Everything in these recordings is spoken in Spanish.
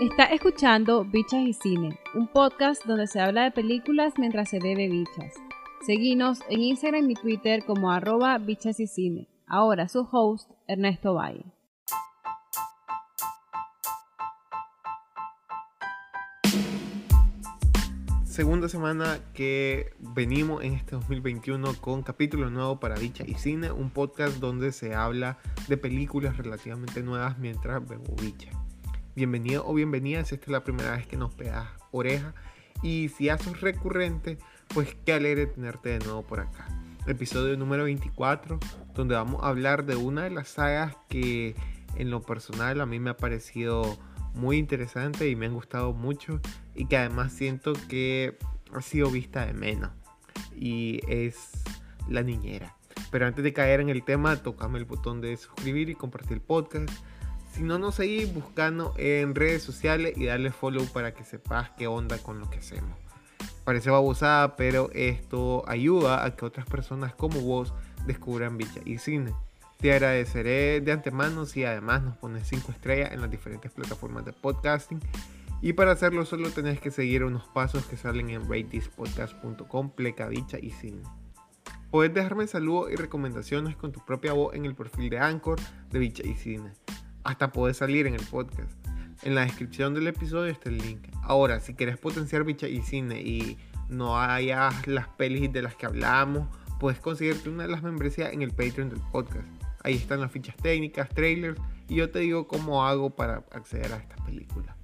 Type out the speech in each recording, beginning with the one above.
Está escuchando Bichas y Cine, un podcast donde se habla de películas mientras se bebe bichas. Seguinos en Instagram y Twitter como arroba bichas y cine. Ahora su host, Ernesto Valle. segunda semana que venimos en este 2021 con capítulo nuevo para Dicha y Cine, un podcast donde se habla de películas relativamente nuevas mientras vemos Bicha. Bienvenido o bienvenida si esta es la primera vez que nos pegas oreja y si sos recurrente, pues qué alegre tenerte de nuevo por acá. Episodio número 24, donde vamos a hablar de una de las sagas que en lo personal a mí me ha parecido muy interesante y me han gustado mucho y que además siento que ha sido vista de menos y es la niñera. Pero antes de caer en el tema, tocame el botón de suscribir y compartir el podcast. Si no nos seguís, buscando en redes sociales y darle follow para que sepas qué onda con lo que hacemos. Parece babosada, pero esto ayuda a que otras personas como vos descubran Bicha y Cine. Te agradeceré de antemano si además nos pones 5 estrellas en las diferentes plataformas de podcasting. Y para hacerlo solo tenés que seguir unos pasos que salen en ratethispodcast.com, plecabicha y cine. Puedes dejarme saludos y recomendaciones con tu propia voz en el perfil de Anchor de Bicha y Cine. Hasta puedes salir en el podcast. En la descripción del episodio está el link. Ahora, si quieres potenciar Bicha y Cine y no hayas las pelis de las que hablamos, puedes conseguirte una de las membresías en el Patreon del podcast. Ahí están las fichas técnicas, trailers y yo te digo cómo hago para acceder a estas películas.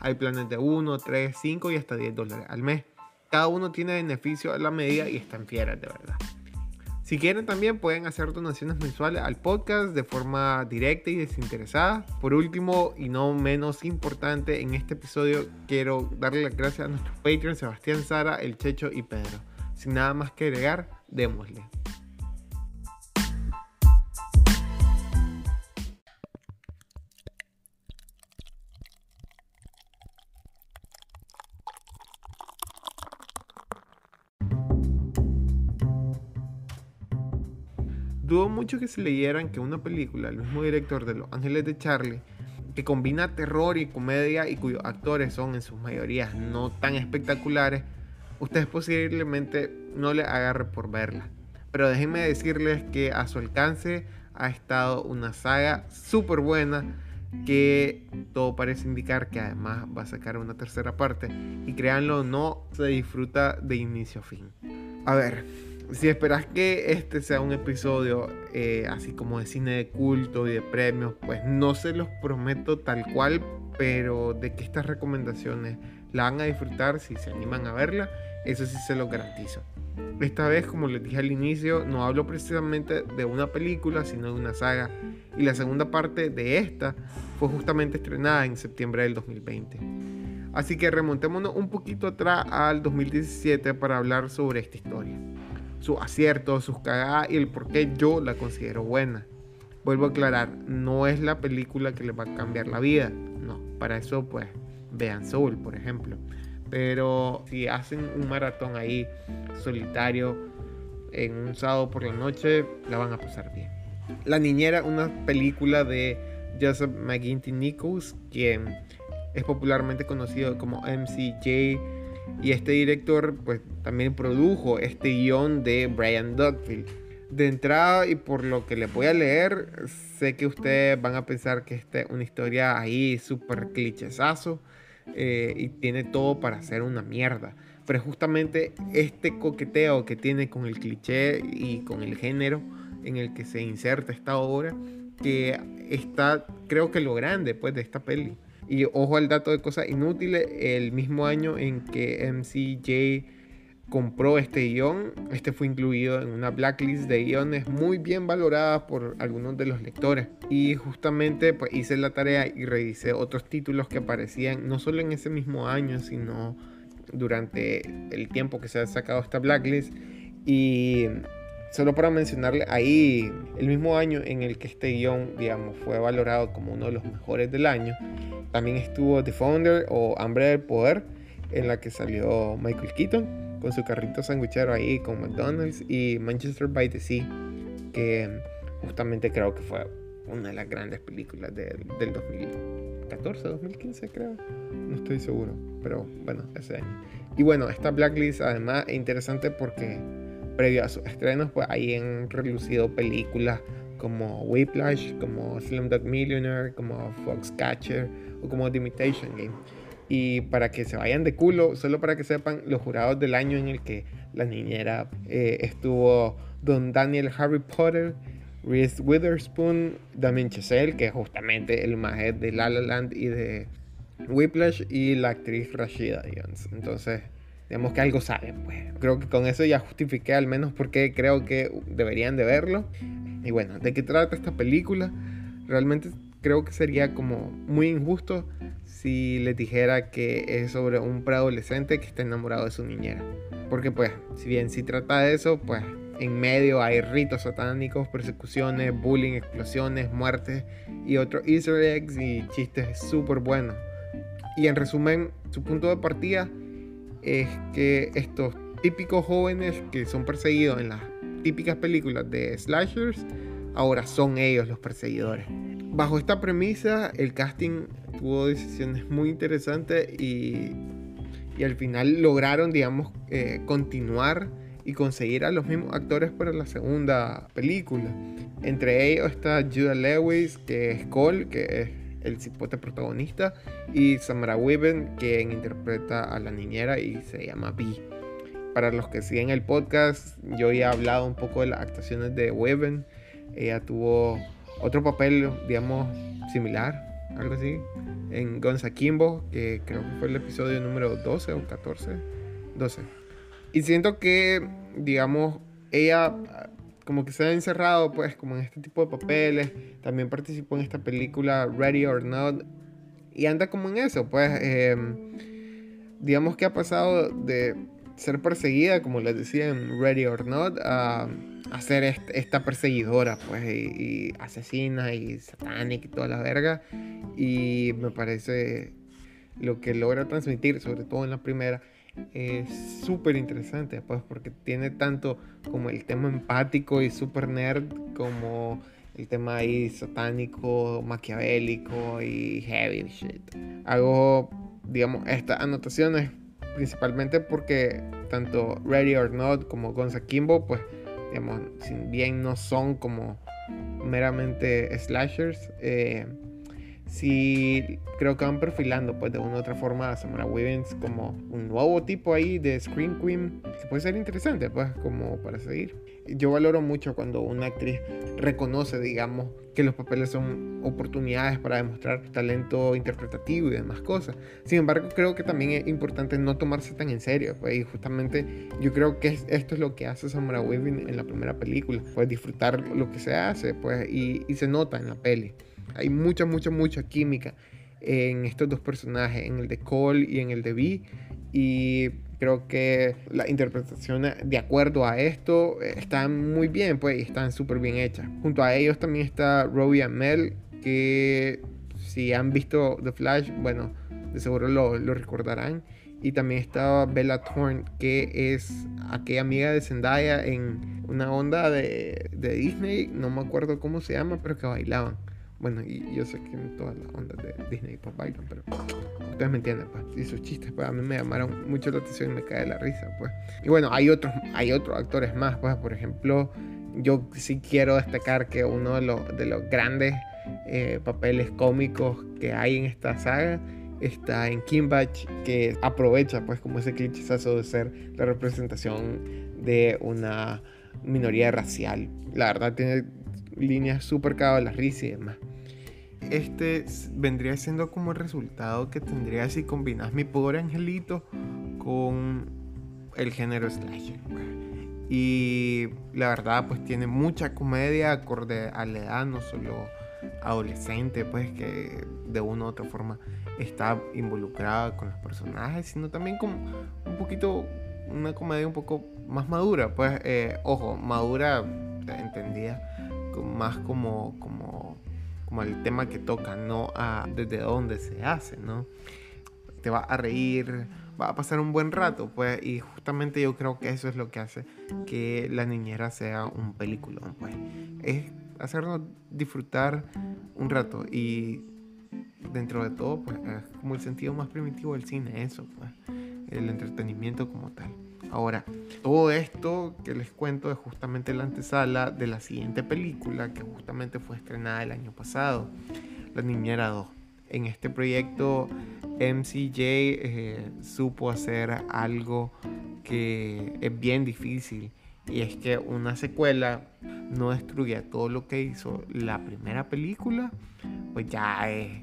Hay planes de 1, 3, 5 y hasta 10 dólares al mes. Cada uno tiene beneficio a la medida y están fieras de verdad. Si quieren también pueden hacer donaciones mensuales al podcast de forma directa y desinteresada. Por último y no menos importante, en este episodio quiero darle las gracias a nuestros Patreons Sebastián, Sara, El Checho y Pedro. Sin nada más que agregar, démosle. Dudo mucho que se leyeran que una película, el mismo director de Los Ángeles de Charlie, que combina terror y comedia y cuyos actores son en sus mayorías no tan espectaculares, ustedes posiblemente no le agarre por verla. Pero déjenme decirles que a su alcance ha estado una saga súper buena que todo parece indicar que además va a sacar una tercera parte y créanlo no se disfruta de inicio a fin. A ver, si esperas que este sea un episodio eh, así como de cine de culto y de premios, pues no se los prometo tal cual, pero de que estas recomendaciones la van a disfrutar si se animan a verla, eso sí se lo garantizo. Esta vez, como les dije al inicio, no hablo precisamente de una película, sino de una saga. Y la segunda parte de esta fue justamente estrenada en septiembre del 2020. Así que remontémonos un poquito atrás al 2017 para hablar sobre esta historia sus aciertos, sus cagadas y el por qué yo la considero buena. Vuelvo a aclarar, no es la película que les va a cambiar la vida. No, para eso pues vean Soul, por ejemplo. Pero si hacen un maratón ahí solitario en un sábado por la noche, la van a pasar bien. La Niñera, una película de Joseph McGinty Nichols, quien es popularmente conocido como MCJ y este director pues también produjo este guion de Brian Dugfield. De entrada y por lo que le voy a leer, sé que ustedes van a pensar que esta es una historia ahí súper clichesazo eh, y tiene todo para ser una mierda. Pero justamente este coqueteo que tiene con el cliché y con el género en el que se inserta esta obra, que está creo que lo grande pues de esta peli. Y ojo al dato de cosas inútiles, el mismo año en que MCJ compró este guion, este fue incluido en una blacklist de guiones muy bien valoradas por algunos de los lectores. Y justamente pues hice la tarea y revisé otros títulos que aparecían no solo en ese mismo año, sino durante el tiempo que se ha sacado esta blacklist. Y Solo para mencionarle, ahí el mismo año en el que este guion, digamos, fue valorado como uno de los mejores del año, también estuvo The Founder o Hambre del Poder, en la que salió Michael Keaton con su carrito sanguichero ahí con McDonald's y Manchester by the Sea, que justamente creo que fue una de las grandes películas del 2000 2014, 2015 creo. No estoy seguro, pero bueno, ese año. Y bueno, esta Blacklist además es interesante porque previo a sus estrenos, pues ahí han relucido películas como Whiplash, como Slumdog Millionaire, como Foxcatcher o como The Imitation Game. Y para que se vayan de culo, solo para que sepan, los jurados del año en el que la niñera eh, estuvo Don Daniel Harry Potter, Reese Witherspoon, Damien Chazelle, que es justamente el maje de La La Land y de Whiplash, y la actriz Rashida Jones. Entonces, digamos que algo saben, pues. Creo que con eso ya justifiqué al menos porque creo que deberían de verlo. Y bueno, ¿de qué trata esta película? Realmente creo que sería como muy injusto si les dijera que es sobre un preadolescente que está enamorado de su niñera. Porque pues, si bien si trata de eso, pues en medio hay ritos satánicos, persecuciones, bullying, explosiones, muertes y otros easter eggs y chistes súper buenos. Y en resumen, su punto de partida es que estos típicos jóvenes que son perseguidos en las típicas películas de slashers, ahora son ellos los perseguidores. Bajo esta premisa, el casting tuvo decisiones muy interesantes y, y al final lograron, digamos, eh, continuar y conseguir a los mismos actores para la segunda película. Entre ellos está Judah Lewis, que es Cole, que es el cipote protagonista, y Samara Weaven, quien interpreta a la niñera y se llama B. Para los que siguen el podcast, yo ya he hablado un poco de las actuaciones de Weaven. Ella tuvo otro papel, digamos, similar, algo así, en Gonza Kimbo, que creo que fue el episodio número 12 o 14. 12 y siento que, digamos, ella como que se ha encerrado pues como en este tipo de papeles. También participó en esta película Ready or Not. Y anda como en eso, pues em, digamos que ha pasado de ser perseguida, como les decía en Ready or Not, a, a ser esta perseguidora, pues, y, asesina y satánica y toda la verga. Y me parece lo que logra transmitir, sobre todo en la primera, es súper interesante, pues, porque tiene tanto como el tema empático y super nerd, como el tema ahí satánico, maquiavélico y heavy shit. Hago, digamos, estas anotaciones principalmente porque tanto Ready or Not como Gonza Kimbo, pues, digamos, si bien no son como meramente slashers, eh, si creo que van perfilando pues de una u otra forma a Samara Weavens como un nuevo tipo ahí de Scream Queen que puede ser interesante pues como para seguir. Yo valoro mucho cuando una actriz reconoce digamos que los papeles son oportunidades para demostrar talento interpretativo y demás cosas. Sin embargo creo que también es importante no tomarse tan en serio pues y justamente yo creo que esto es lo que hace Samara Weavens en la primera película, pues disfrutar lo que se hace pues y, y se nota en la peli. Hay mucha, mucha, mucha química en estos dos personajes, en el de Cole y en el de Vi. Y creo que las interpretaciones de acuerdo a esto eh, están muy bien, pues, están súper bien hechas. Junto a ellos también está Robbie Amell, que si han visto The Flash, bueno, de seguro lo, lo recordarán. Y también está Bella Thorne, que es aquella amiga de Zendaya en una onda de, de Disney, no me acuerdo cómo se llama, pero que bailaban. Bueno, y yo sé que en todas las ondas de Disney pues bailan, pero ustedes me entienden, pues. Y sus chistes, pues a mí me llamaron mucho la atención y me cae la risa, pues. Y bueno, hay otros, hay otros actores más, pues, por ejemplo, yo sí quiero destacar que uno de los, de los grandes eh, papeles cómicos que hay en esta saga está en Kimbach, que aprovecha, pues, como ese clichazo de ser la representación de una minoría racial. La verdad, tiene líneas súper cagadas la risa y demás este vendría siendo como el resultado que tendría si combinas mi pobre angelito con el género slasher. Y la verdad, pues tiene mucha comedia acorde a la edad, no solo adolescente, pues que de una u otra forma está involucrada con los personajes, sino también como un poquito, una comedia un poco más madura, pues, eh, ojo, madura, entendida, más como, como como el tema que toca, no a desde dónde se hace, ¿no? Te va a reír, va a pasar un buen rato, pues, y justamente yo creo que eso es lo que hace que La Niñera sea un peliculón, pues. Es hacernos disfrutar un rato y dentro de todo, pues es como el sentido más primitivo del cine, eso, pues, el entretenimiento como tal. Ahora, todo esto que les cuento es justamente la antesala de la siguiente película que justamente fue estrenada el año pasado, La Niñera 2. En este proyecto MCJ eh, supo hacer algo que es bien difícil y es que una secuela no destruye todo lo que hizo la primera película, pues ya es,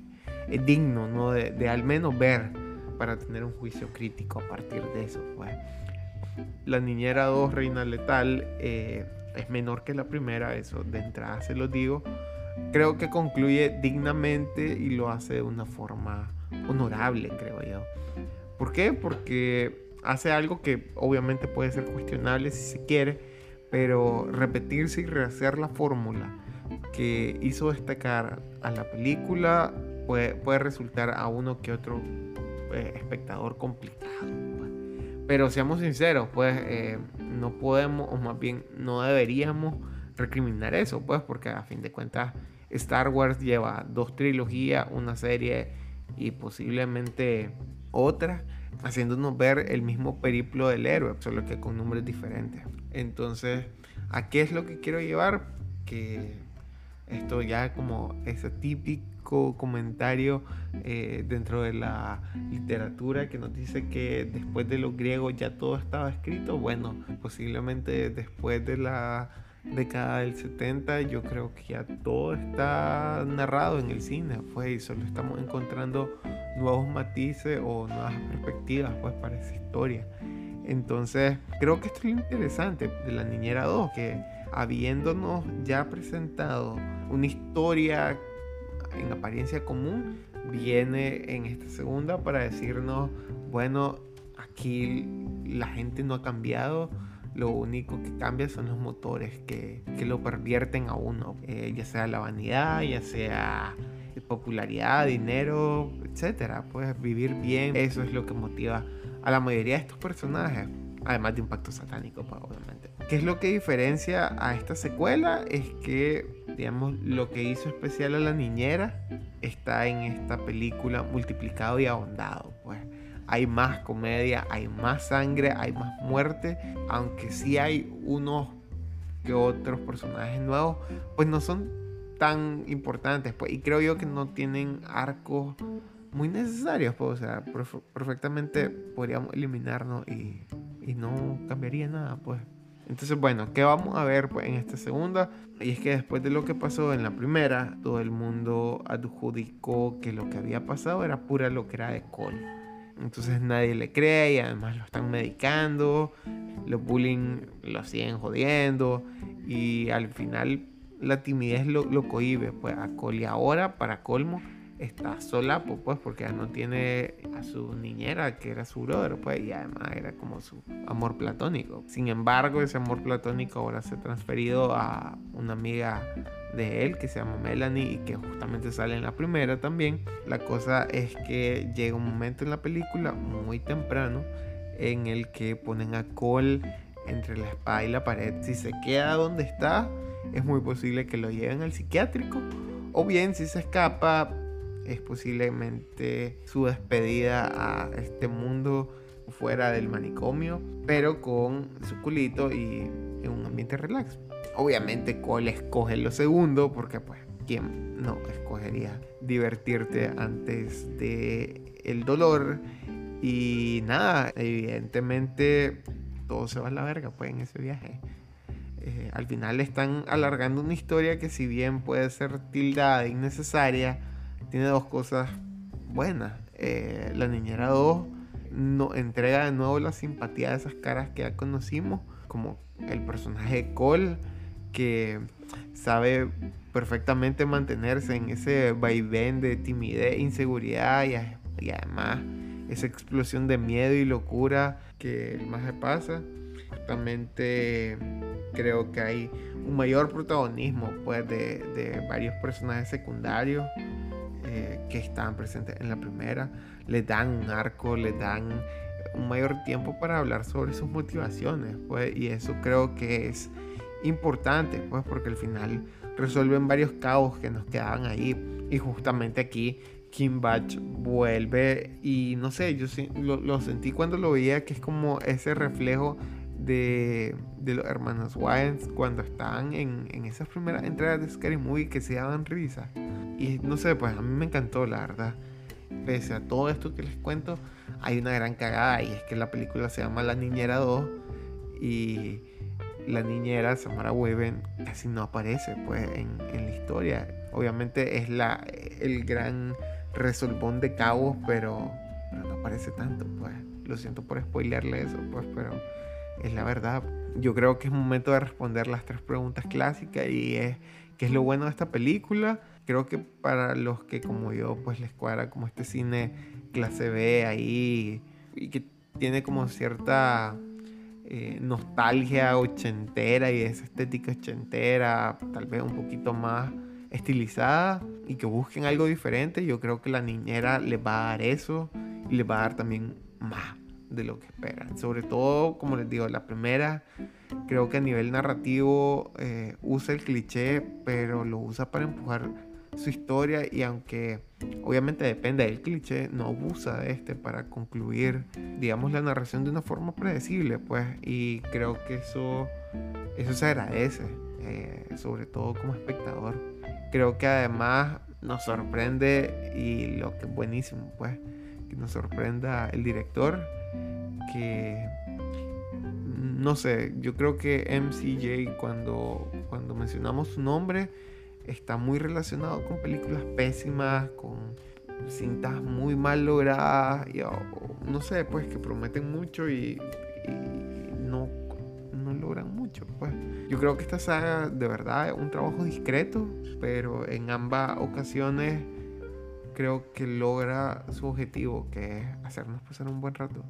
digno ¿no? de, al menos ver para tener un juicio crítico a partir de eso. Pues. La Niñera 2, Reina Letal, eh, es menor que la primera, eso de entrada se lo digo. Creo que concluye dignamente y lo hace de una forma honorable, creo yo. ¿Por qué? Porque hace algo que obviamente puede ser cuestionable si se quiere, pero repetirse y rehacer la fórmula que hizo destacar a la película puede, resultar a uno que otro eh, espectador complicado. Pero seamos sinceros, pues eh, no podemos, o más bien no deberíamos recriminar eso, pues porque a fin de cuentas Star Wars lleva dos trilogías, una serie y posiblemente otra haciéndonos ver el mismo periplo del héroe, solo que con nombres diferentes. Entonces, ¿a qué es lo que quiero llevar? Que esto ya como ese típico comentario eh, dentro de la literatura que nos dice que después de los griegos ya todo estaba escrito. Bueno, posiblemente después de la década del 70 yo creo que ya todo está narrado en el cine, pues, y solo estamos encontrando nuevos matices o nuevas perspectivas pues para esa historia. Entonces, creo que esto es lo interesante de la Niñera 2, que habiéndonos ya presentado una historia en apariencia común, viene en esta segunda para decirnos, bueno, aquí la gente no ha cambiado, lo único que cambia son los motores que, que lo pervierten a uno, eh, ya sea la vanidad, ya sea popularidad, dinero, etcétera. Puedes vivir bien, eso es lo que motiva a la mayoría de estos personajes, además de un pacto satánico, pues, obviamente. ¿Qué es lo que diferencia a esta secuela? Es que, digamos, lo que hizo especial a la niñera está en esta película multiplicado y ahondado, pues hay más comedia, hay más sangre, hay más muerte, aunque sí hay unos que otros personajes nuevos, pues no son tan importantes, pues, y creo yo que no tienen arcos muy necesarios, pues, o sea, perfectamente podríamos eliminarnos y, y no cambiaría nada, pues. Entonces, bueno, ¿qué vamos a ver pues, en esta segunda? Y es que después de lo que pasó en la primera, todo el mundo adjudicó que lo que había pasado era pura locura de Cole. Entonces nadie le cree y además lo están medicando, los bullying lo siguen jodiendo y al final la timidez lo, lo cohibe. Pues a Cole ahora, para colmo, está sola, pues porque ya no tiene a su niñera que era su brother, pues y además era como su amor platónico. Sin embargo, ese amor platónico ahora se ha transferido a una amiga de él que se llama Melanie y que justamente sale en la primera también. La cosa es que llega un momento en la película muy temprano en el que ponen a Cole entre la espada y la pared. Si se queda donde está, es muy posible que lo lleven al psiquiátrico. O bien, si se escapa, es posiblemente su despedida a este mundo fuera del manicomio, pero con su culito y en un ambiente relax. Obviamente Cole escoge lo segundo porque pues quién no escogería divertirte antes de el dolor y nada, evidentemente todo se va a la verga pues en ese viaje. Eh, al final están alargando una historia que si bien puede ser tildada de innecesaria, tiene dos cosas buenas. Eh, la niñera 2 no, entrega de nuevo la simpatía de esas caras que ya conocimos, como el personaje de Cole que sabe perfectamente mantenerse en ese vaivén de timidez, inseguridad y, además esa explosión de miedo y locura que más se pasa. Justamente creo que hay un mayor protagonismo pues, de, varios personajes secundarios que están presentes en la primera. Le dan un arco, le dan un mayor tiempo para hablar sobre sus motivaciones. Pues, y eso creo que es importante, pues porque al final resuelven varios caos que nos quedaban ahí. Y justamente aquí Kim Batch vuelve y no sé, yo lo, lo sentí cuando lo veía que es como ese reflejo de, los hermanos Wayans cuando estaban en, en, esas primeras entregas de Scary Movie que se daban risa. Y no sé, pues a mí me encantó, la verdad. Pese a todo esto que les cuento, hay una gran cagada y es que la película se llama La Niñera 2 y la niñera Samara Weaven casi no aparece pues en, en la historia. Obviamente es la, el gran resolvón de cabos, pero, pero no aparece tanto, pues. Lo siento por spoilearle eso, pues, pero es la verdad. Yo creo que es momento de responder las tres preguntas clásicas y es qué es lo bueno de esta película. Creo que para los que como yo pues les cuadra como este cine clase B ahí y que tiene como cierta eh, nostalgia ochentera y esa estética ochentera, tal vez un poquito más estilizada y que busquen algo diferente, yo creo que la niñera les va a dar eso y les va a dar también más de lo que esperan. Sobre todo, como les digo, la primera creo que a nivel narrativo eh, usa el cliché, pero lo usa para empujar su historia y aunque obviamente depende del cliché, no abusa de este para concluir, digamos, la narración de una forma predecible, pues, y creo que eso, eso se agradece, eh, sobre todo como espectador. Creo que además nos sorprende y lo que es buenísimo, pues, que nos sorprenda el director que no sé, yo creo que MCJ cuando, cuando mencionamos su nombre está muy relacionado con películas pésimas, con cintas muy mal logradas, y, no sé, pues que prometen mucho y, no, no logran mucho. Pues. Yo creo que esta saga de verdad es un trabajo discreto, pero en ambas ocasiones creo que logra su objetivo, que es hacernos pasar un buen rato.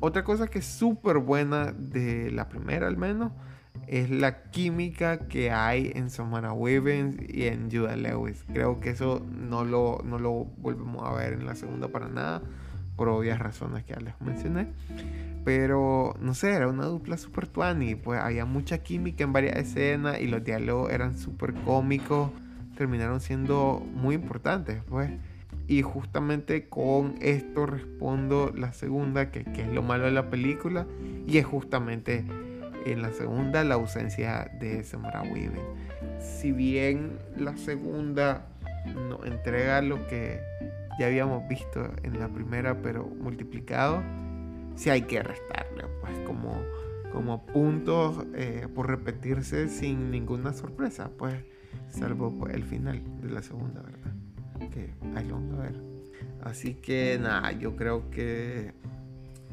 Otra cosa que es súper buena de la primera al menos es la química que hay en Samara Weavens y en Judah Lewis. Creo que eso no lo, no lo volvemos a ver en la segunda para nada, por obvias razones que ya les mencioné. Pero no sé, era una dupla super tuani, pues había mucha química en varias escenas y los diálogos eran súper cómicos, terminaron siendo muy importantes, pues. Y justamente con esto respondo la segunda, que, es lo malo de la película, y es justamente en la segunda la ausencia de Samara Weaving. Si bien la segunda nos entrega lo que ya habíamos visto en la primera, pero multiplicado, sí hay que restarle, pues como, como puntos eh, por repetirse sin ninguna sorpresa, pues salvo el final de la segunda, ¿verdad? Así que nada, yo creo que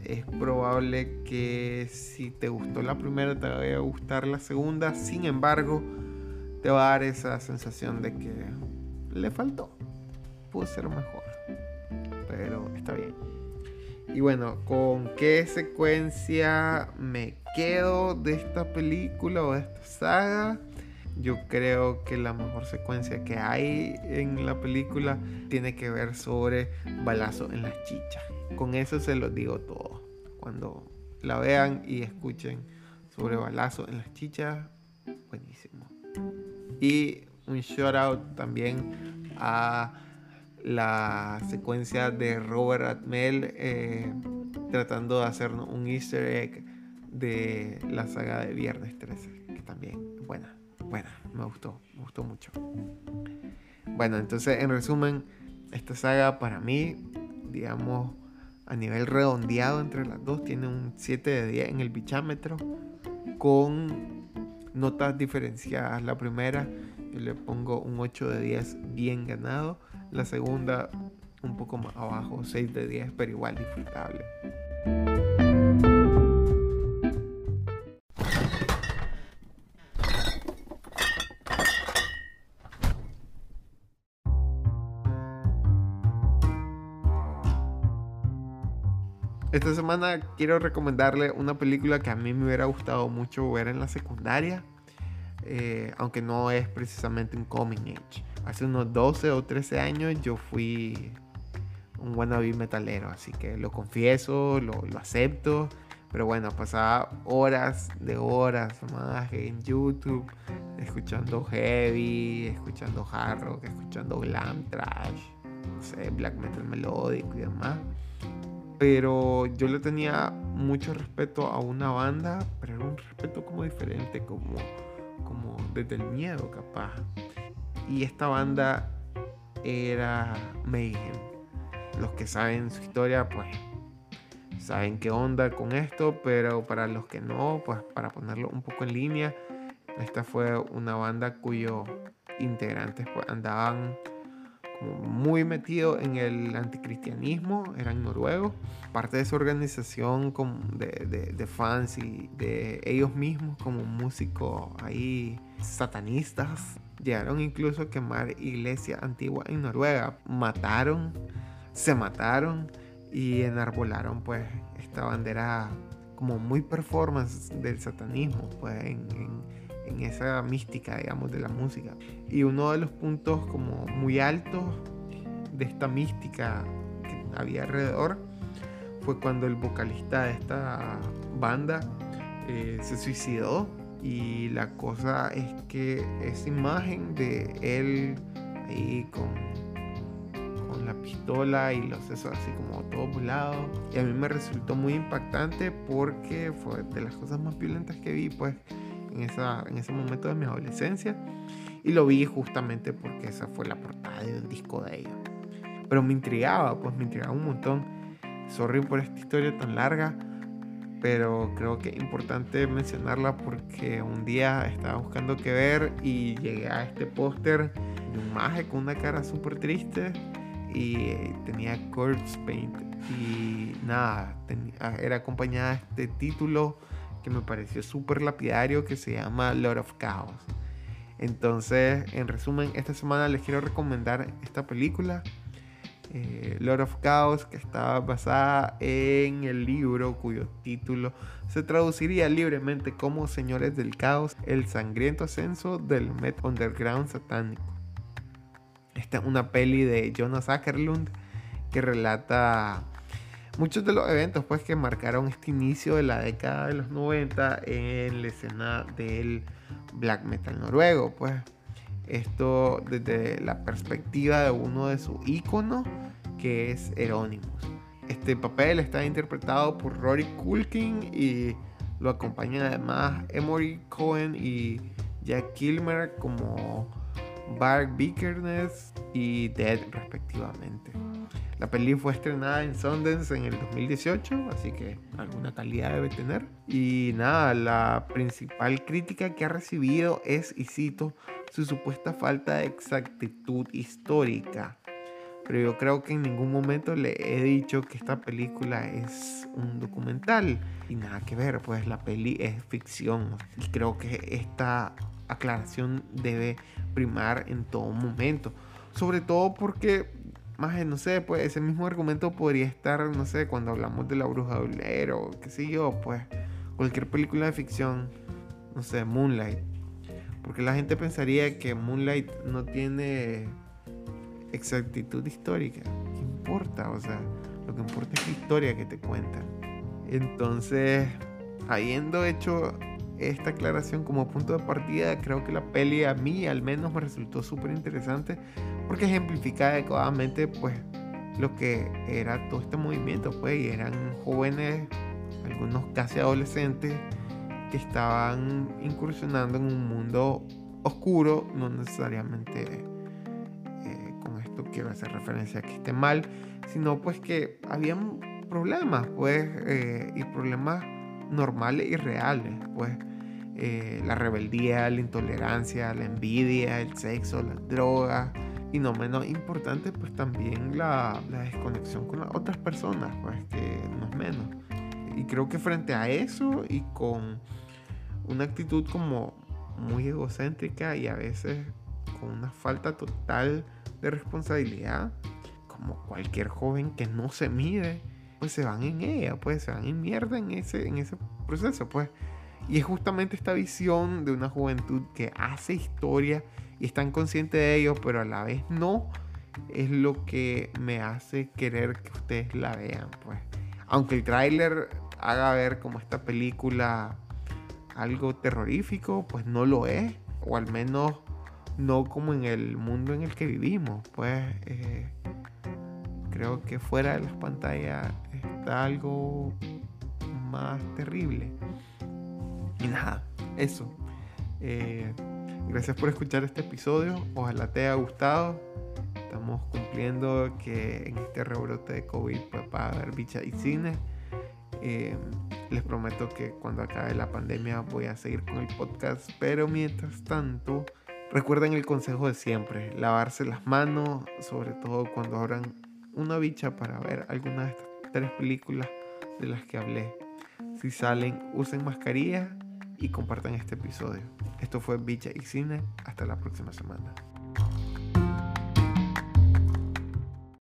es probable que si te gustó la primera te vaya a gustar la segunda. Sin embargo, te va a dar esa sensación de que le faltó. Pudo ser mejor. Pero está bien. Y bueno, ¿con qué secuencia me quedo de esta película o de esta saga? Yo creo que la mejor secuencia que hay en la película tiene que ver sobre balazo en las chichas. Con eso se los digo todo. Cuando la vean y escuchen sobre balazo en las chichas, buenísimo. Y un shout out también a la secuencia de Robert Atmel eh, tratando de hacer un easter egg de la saga de Viernes 13, que también es buena bueno, me gustó, me gustó mucho. Bueno, entonces en resumen, esta saga para mí, digamos, a nivel redondeado entre las dos, tiene un 7 de 10 en el bichámetro, con notas diferenciadas. La primera, yo le pongo un 8 de 10 bien ganado. La segunda, un poco más abajo, 6 de 10, pero igual disfrutable. Esta semana quiero recomendarle una película que a mí me hubiera gustado mucho ver en la secundaria, eh, aunque no es precisamente un coming age. Hace unos 12 o 13 años yo fui un wannabe metalero, así que lo confieso, lo, lo acepto. Pero bueno, pasaba horas de horas más en YouTube, escuchando heavy, escuchando hard rock, escuchando glam trash no sé, black metal melódico y demás. Pero yo le tenía mucho respeto a una banda, pero era un respeto como diferente, como, como desde el miedo capaz. Y esta banda era Mayhem. Los que saben su historia, pues saben qué onda con esto, pero para los que no, pues para ponerlo un poco en línea, esta fue una banda cuyos integrantes pues, andaban muy metidos en el anticristianismo, eran noruegos, parte de su organización de, de, fans y de ellos mismos como músicos ahí satanistas, llegaron incluso a quemar iglesia antigua en Noruega, mataron, se mataron y enarbolaron pues esta bandera como muy performance del satanismo pues en, esa mística digamos de la música y uno de los puntos como muy altos de esta mística que había alrededor fue cuando el vocalista de esta banda eh, se suicidó y la cosa es que esa imagen de él ahí con la pistola y los sesos así como todo volado. Y a mí me resultó muy impactante porque fue de las cosas más violentas que vi pues en, esa, en ese momento de mi adolescencia. Y lo vi justamente porque esa fue la portada de un disco de ellos. Pero me intrigaba, pues me intrigaba un montón. Sorry por esta historia tan larga, pero creo que es importante mencionarla porque un día estaba buscando qué ver y llegué a este póster de un maje con una cara súper triste y tenía Corpse Paint y nada, era acompañada de este título que me pareció súper lapidario que se llama Lord of Chaos. Entonces, en resumen, esta semana les quiero recomendar esta película, eh, Lord of Chaos, que está basada en el libro cuyo título se traduciría libremente como Señores del Caos, el sangriento ascenso del Met Underground satánico. Esta es una peli de Jonas Ackerlund que relata muchos de los eventos pues, que marcaron este inicio de la década de los 90 en la escena del black metal noruego. Pues esto desde la perspectiva de uno de sus íconos que es Euronymous. Este papel está interpretado por Rory Culkin y lo acompañan además Emory Cohen y Jack Kilmer como Bark Bickerness y Dead respectivamente. La peli fue estrenada en Sundance en el 2018, así que alguna calidad debe tener. Y nada, la principal crítica que ha recibido es, y cito, su supuesta falta de exactitud histórica. Pero yo creo que en ningún momento le he dicho que esta película es un documental. Y nada que ver, pues la peli es ficción. Y creo que esta aclaración debe primar en todo momento. Sobre todo porque, más no sé, pues ese mismo argumento podría estar, no sé, cuando hablamos de la bruja de Blair o qué sé yo, pues cualquier película de ficción, no sé, Moonlight. Porque la gente pensaría que Moonlight no tiene exactitud histórica. ¿Qué importa? O sea, lo que importa es la historia que te cuentan. Entonces, habiendo hecho esta aclaración como punto de partida, creo que la peli a mí al menos me resultó súper interesante porque ejemplifica adecuadamente pues lo que era todo este movimiento, pues y eran jóvenes, algunos casi adolescentes que estaban incursionando en un mundo oscuro, no necesariamente eh, con esto quiero hacer referencia a que esté mal, sino pues que habían problemas, pues, eh, y problemas normales y reales, pues eh, la rebeldía, la intolerancia, la envidia, el sexo, la droga y no menos importante pues también la, la desconexión con las otras personas, pues que no menos. Y creo que frente a eso y con una actitud como muy egocéntrica y a veces con una falta total de responsabilidad, como cualquier joven que no se mide, pues se van en ella, pues se van en mierda en ese, en ese proceso, pues. Y es justamente esta visión de una juventud que hace historia y están conscientes de ello, pero a la vez no, es lo que me hace querer que ustedes la vean. Pues. Aunque el tráiler haga ver como esta película algo terrorífico, pues no lo es, o al menos no como en el mundo en el que vivimos. Pues eh, creo que fuera de las pantallas está algo más terrible. Y nada, eso. Eh, gracias por escuchar este episodio. Ojalá te haya gustado. Estamos cumpliendo que en este rebrote de COVID pues, va a haber bicha y cine. Eh, les prometo que cuando acabe la pandemia voy a seguir con el podcast. Pero mientras tanto, recuerden el consejo de siempre. Lavarse las manos, sobre todo cuando abran una bicha para ver alguna de estas tres películas de las que hablé. Si salen, usen mascarilla y compartan este episodio. Esto fue Bicha y Cine. Hasta la próxima semana.